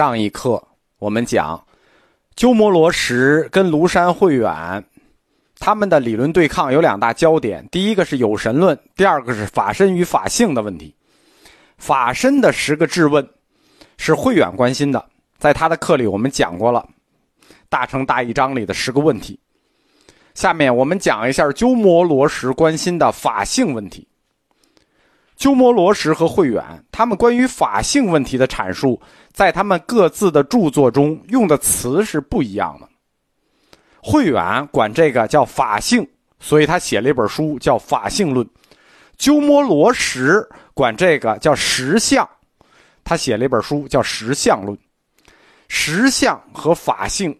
上一课我们讲，鸠摩罗什跟庐山慧远，他们的理论对抗有两大焦点：第一个是有神论，第二个是法身与法性的问题。法身的十个质问是慧远关心的，在他的课里我们讲过了，《大乘大义章》里的十个问题。下面我们讲一下鸠摩罗什关心的法性问题。鸠摩罗什和慧远，他们关于法性问题的阐述，在他们各自的著作中用的词是不一样的。慧远管这个叫法性，所以他写了一本书叫《法性论》；鸠摩罗什管这个叫实相，他写了一本书叫《实相论》。实相和法性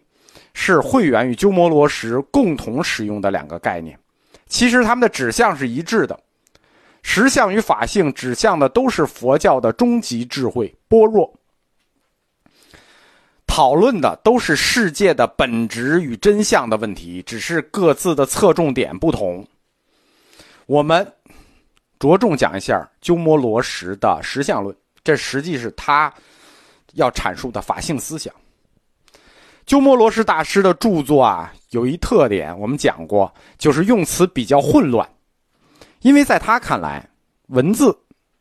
是慧远与鸠摩罗什共同使用的两个概念，其实他们的指向是一致的。实相与法性指向的都是佛教的终极智慧般若，讨论的都是世界的本质与真相的问题，只是各自的侧重点不同。我们着重讲一下鸠摩罗什的实相论，这实际是他要阐述的法性思想。鸠摩罗什大师的著作啊，有一特点，我们讲过，就是用词比较混乱。因为在他看来，文字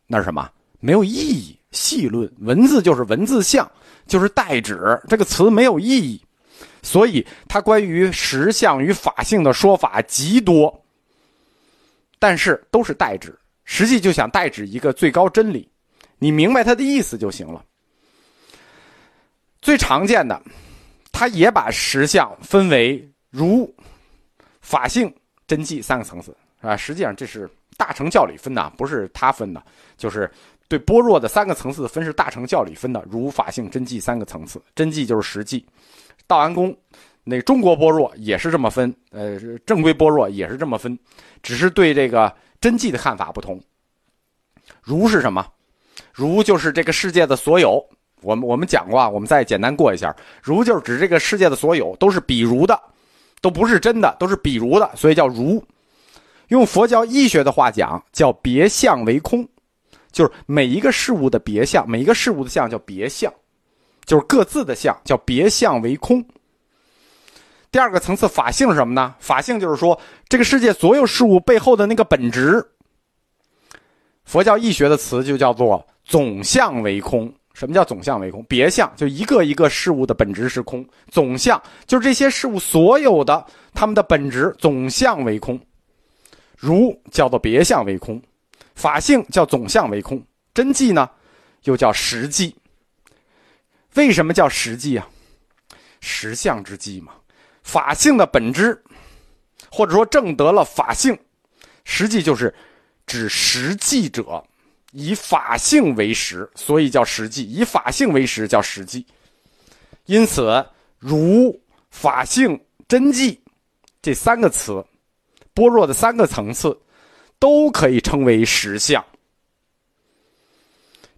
那是什么没有意义。细论文字就是文字相，就是代指这个词没有意义，所以他关于实相与法性的说法极多，但是都是代指，实际就想代指一个最高真理，你明白他的意思就行了。最常见的，他也把实相分为如、法性、真迹三个层次。啊，实际上这是大乘教里分的，不是他分的，就是对般若的三个层次分是大乘教里分的，如法性真迹三个层次，真迹就是实际。道安公那中国般若也是这么分，呃，正规般若也是这么分，只是对这个真迹的看法不同。如是什么？如就是这个世界的所有。我们我们讲过啊，我们再简单过一下。如就是指这个世界的所有都是比如的，都不是真的，都是比如的，所以叫如。用佛教医学的话讲，叫别相为空，就是每一个事物的别相，每一个事物的相叫别相，就是各自的相叫别相为空。第二个层次法性是什么呢？法性就是说这个世界所有事物背后的那个本质。佛教义学的词就叫做总相为空。什么叫总相为空？别相就一个一个事物的本质是空，总相就是这些事物所有的它们的本质总相为空。如叫做别相为空，法性叫总相为空，真迹呢，又叫实际。为什么叫实际啊？实相之际嘛。法性的本质，或者说证得了法性，实际就是指实际者，以法性为实，所以叫实际。以法性为实叫实际。因此，如法性真迹这三个词。般若的三个层次，都可以称为实相。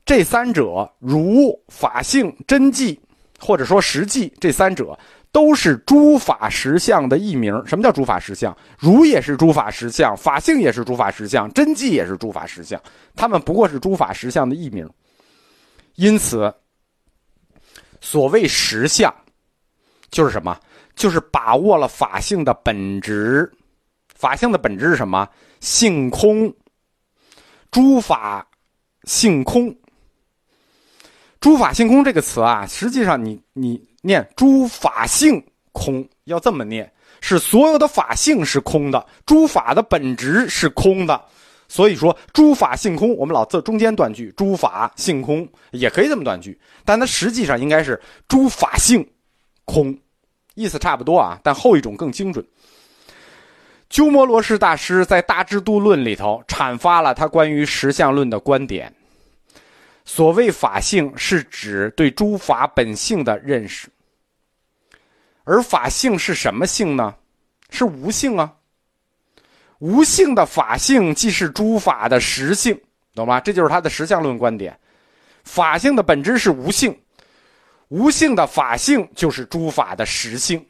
这三者如法性真迹，或者说实际，这三者都是诸法实相的译名。什么叫诸法实相？如也是诸法实相，法性也是诸法实相，真迹也是诸法实相。他们不过是诸法实相的译名。因此，所谓实相，就是什么？就是把握了法性的本质。法性的本质是什么？性空，诸法性空。诸法性空这个词啊，实际上你你念诸法性空，要这么念，是所有的法性是空的，诸法的本质是空的。所以说诸法性空，我们老做中间断句，诸法性空也可以这么断句，但它实际上应该是诸法性空，意思差不多啊，但后一种更精准。鸠摩罗什大师在《大智度论》里头阐发了他关于实相论的观点。所谓法性，是指对诸法本性的认识。而法性是什么性呢？是无性啊。无性的法性即是诸法的实性，懂吗？这就是他的实相论观点。法性的本质是无性，无性的法性就是诸法的实性。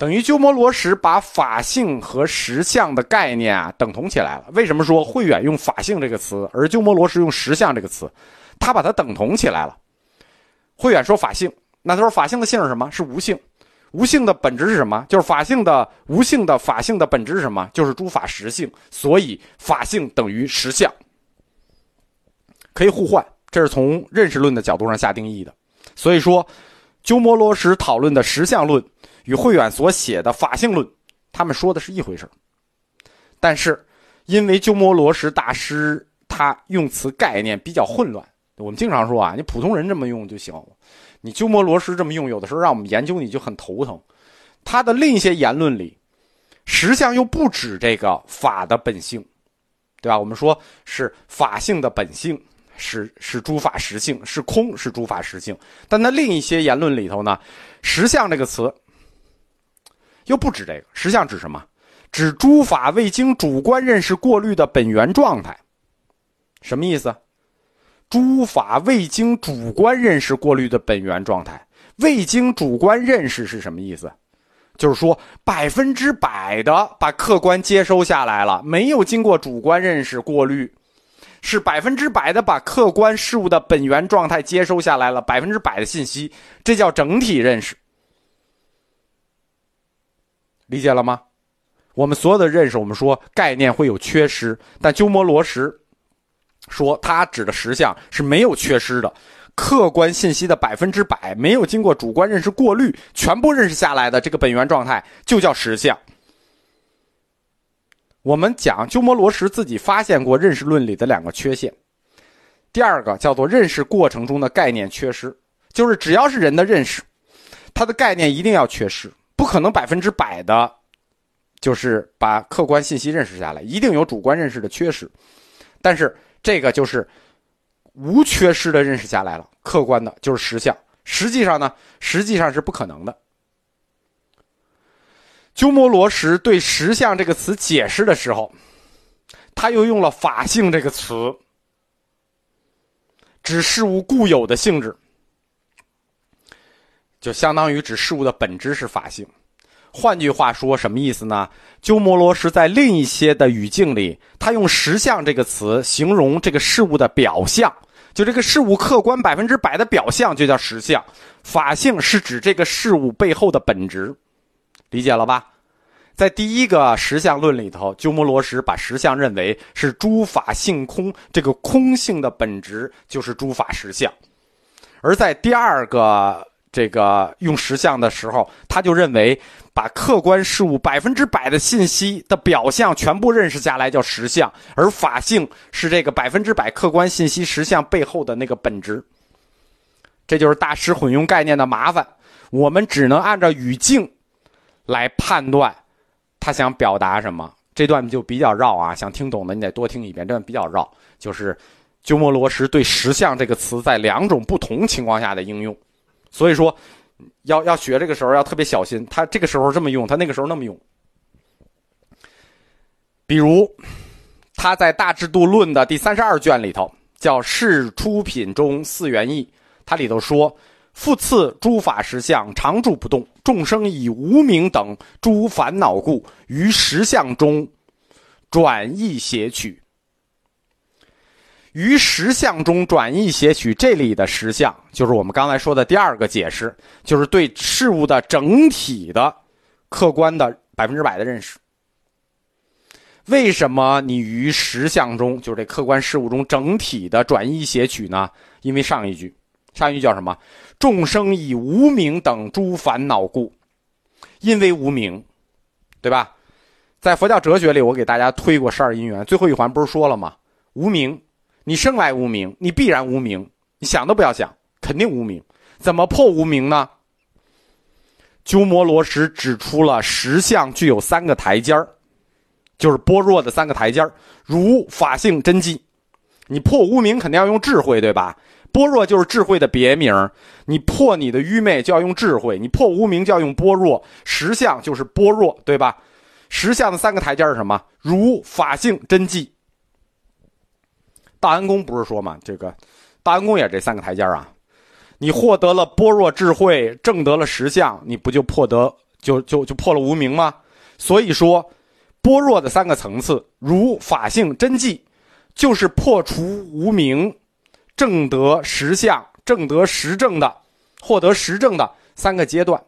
等于鸠摩罗什把法性和实相的概念啊等同起来了。为什么说慧远用法性这个词，而鸠摩罗什用实相这个词？他把它等同起来了。慧远说法性，那他说法性的性是什么？是无性。无性的本质是什么？就是法性的无性的法性的本质是什么？就是诸法实性。所以法性等于实相，可以互换。这是从认识论的角度上下定义的。所以说，鸠摩罗什讨论的实相论与慧远所写的法性论，他们说的是一回事但是，因为鸠摩罗什大师他用词概念比较混乱，我们经常说啊，你普通人这么用就行。你鸠摩罗什这么用，有的时候让我们研究你就很头疼。他的另一些言论里，实相又不指这个法的本性，对吧？我们说是法性的本性，是是诸法实性，是空，是诸法实性。但他另一些言论里头呢，实相这个词又不指这个。实相指什么？指诸法未经主观认识过滤的本源状态。什么意思？诸法未经主观认识过滤的本源状态，未经主观认识是什么意思？就是说百分之百的把客观接收下来了，没有经过主观认识过滤，是百分之百的把客观事物的本源状态接收下来了，百分之百的信息，这叫整体认识。理解了吗？我们所有的认识，我们说概念会有缺失，但鸠摩罗什。说他指的实相是没有缺失的，客观信息的百分之百没有经过主观认识过滤，全部认识下来的这个本源状态就叫实相。我们讲鸠摩罗什自己发现过认识论里的两个缺陷，第二个叫做认识过程中的概念缺失，就是只要是人的认识，他的概念一定要缺失，不可能百分之百的，就是把客观信息认识下来，一定有主观认识的缺失，但是。这个就是无缺失的认识下来了，客观的就是实相。实际上呢，实际上是不可能的。鸠摩罗什对“实相”这个词解释的时候，他又用了“法性”这个词，指事物固有的性质，就相当于指事物的本质是法性。换句话说，什么意思呢？鸠摩罗什在另一些的语境里，他用“实相”这个词形容这个事物的表象，就这个事物客观百分之百的表象就叫实相。法性是指这个事物背后的本质，理解了吧？在第一个实相论里头，鸠摩罗什把实相认为是诸法性空，这个空性的本质就是诸法实相；而在第二个这个用实相的时候，他就认为。把客观事物百分之百的信息的表象全部认识下来叫实相，而法性是这个百分之百客观信息实相背后的那个本质。这就是大师混用概念的麻烦，我们只能按照语境来判断他想表达什么。这段就比较绕啊，想听懂的你得多听一遍。这段比较绕，就是鸠摩罗什对“实相”这个词在两种不同情况下的应用，所以说。要要学这个时候要特别小心，他这个时候这么用，他那个时候那么用。比如，他在《大制度论》的第三十二卷里头，叫《世出品中四元义》，它里头说：“复次，诸法实相常住不动，众生以无名等诸烦恼故，于实相中转意邪取。”于实相中转意写取，这里的实相就是我们刚才说的第二个解释，就是对事物的整体的客观的百分之百的认识。为什么你于实相中，就是这客观事物中整体的转意写取呢？因为上一句，上一句叫什么？众生以无名等诸烦恼故，因为无名，对吧？在佛教哲学里，我给大家推过十二因缘，最后一环不是说了吗？无名。你生来无名，你必然无名，你想都不要想，肯定无名。怎么破无名呢？鸠摩罗什指出了实相具有三个台阶儿就是般若的三个台阶儿如法性真迹。你破无名肯定要用智慧，对吧？般若就是智慧的别名。你破你的愚昧就要用智慧，你破无名就要用般若。实相就是般若，对吧？实相的三个台阶是什么？如法性真迹。大安宫不是说嘛，这个大安宫也这三个台阶啊。你获得了般若智慧，证得了实相，你不就破得就就就破了无名吗？所以说，般若的三个层次，如法性真迹，就是破除无名，证得实相，证得实证的获得实证的三个阶段。